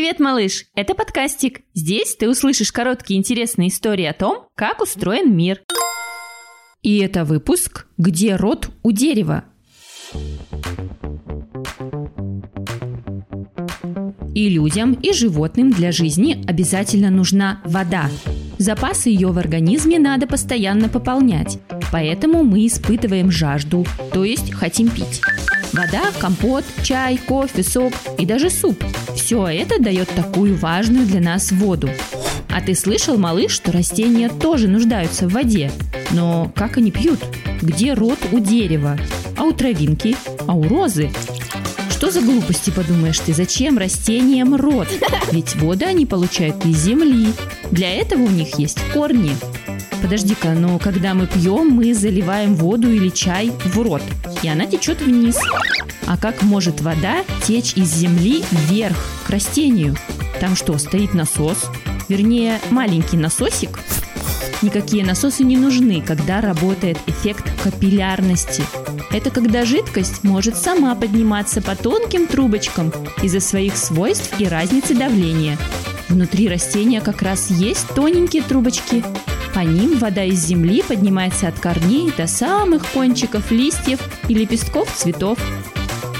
Привет, малыш! Это подкастик. Здесь ты услышишь короткие интересные истории о том, как устроен мир. И это выпуск «Где рот у дерева?» И людям, и животным для жизни обязательно нужна вода. Запасы ее в организме надо постоянно пополнять, поэтому мы испытываем жажду, то есть хотим пить. Вода, компот, чай, кофе, сок и даже суп. Все это дает такую важную для нас воду. А ты слышал, малыш, что растения тоже нуждаются в воде? Но как они пьют? Где рот у дерева? А у травинки? А у розы? Что за глупости, подумаешь ты? Зачем растениям рот? Ведь воду они получают из земли. Для этого у них есть корни. Подожди-ка, но когда мы пьем, мы заливаем воду или чай в рот, и она течет вниз. А как может вода течь из земли вверх, к растению? Там что, стоит насос? Вернее, маленький насосик? Никакие насосы не нужны, когда работает эффект капиллярности. Это когда жидкость может сама подниматься по тонким трубочкам из-за своих свойств и разницы давления. Внутри растения как раз есть тоненькие трубочки, по ним вода из земли поднимается от корней до самых кончиков листьев и лепестков цветов.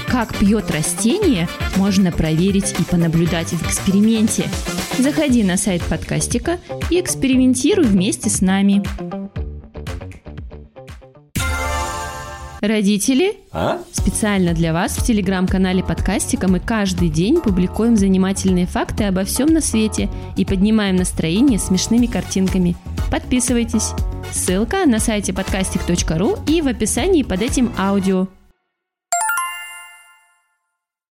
Как пьет растение, можно проверить и понаблюдать в эксперименте. Заходи на сайт подкастика и экспериментируй вместе с нами. Родители, А? специально для вас в телеграм-канале подкастика мы каждый день публикуем занимательные факты обо всем на свете и поднимаем настроение смешными картинками. Подписывайтесь. Ссылка на сайте подкастик.ру и в описании под этим аудио.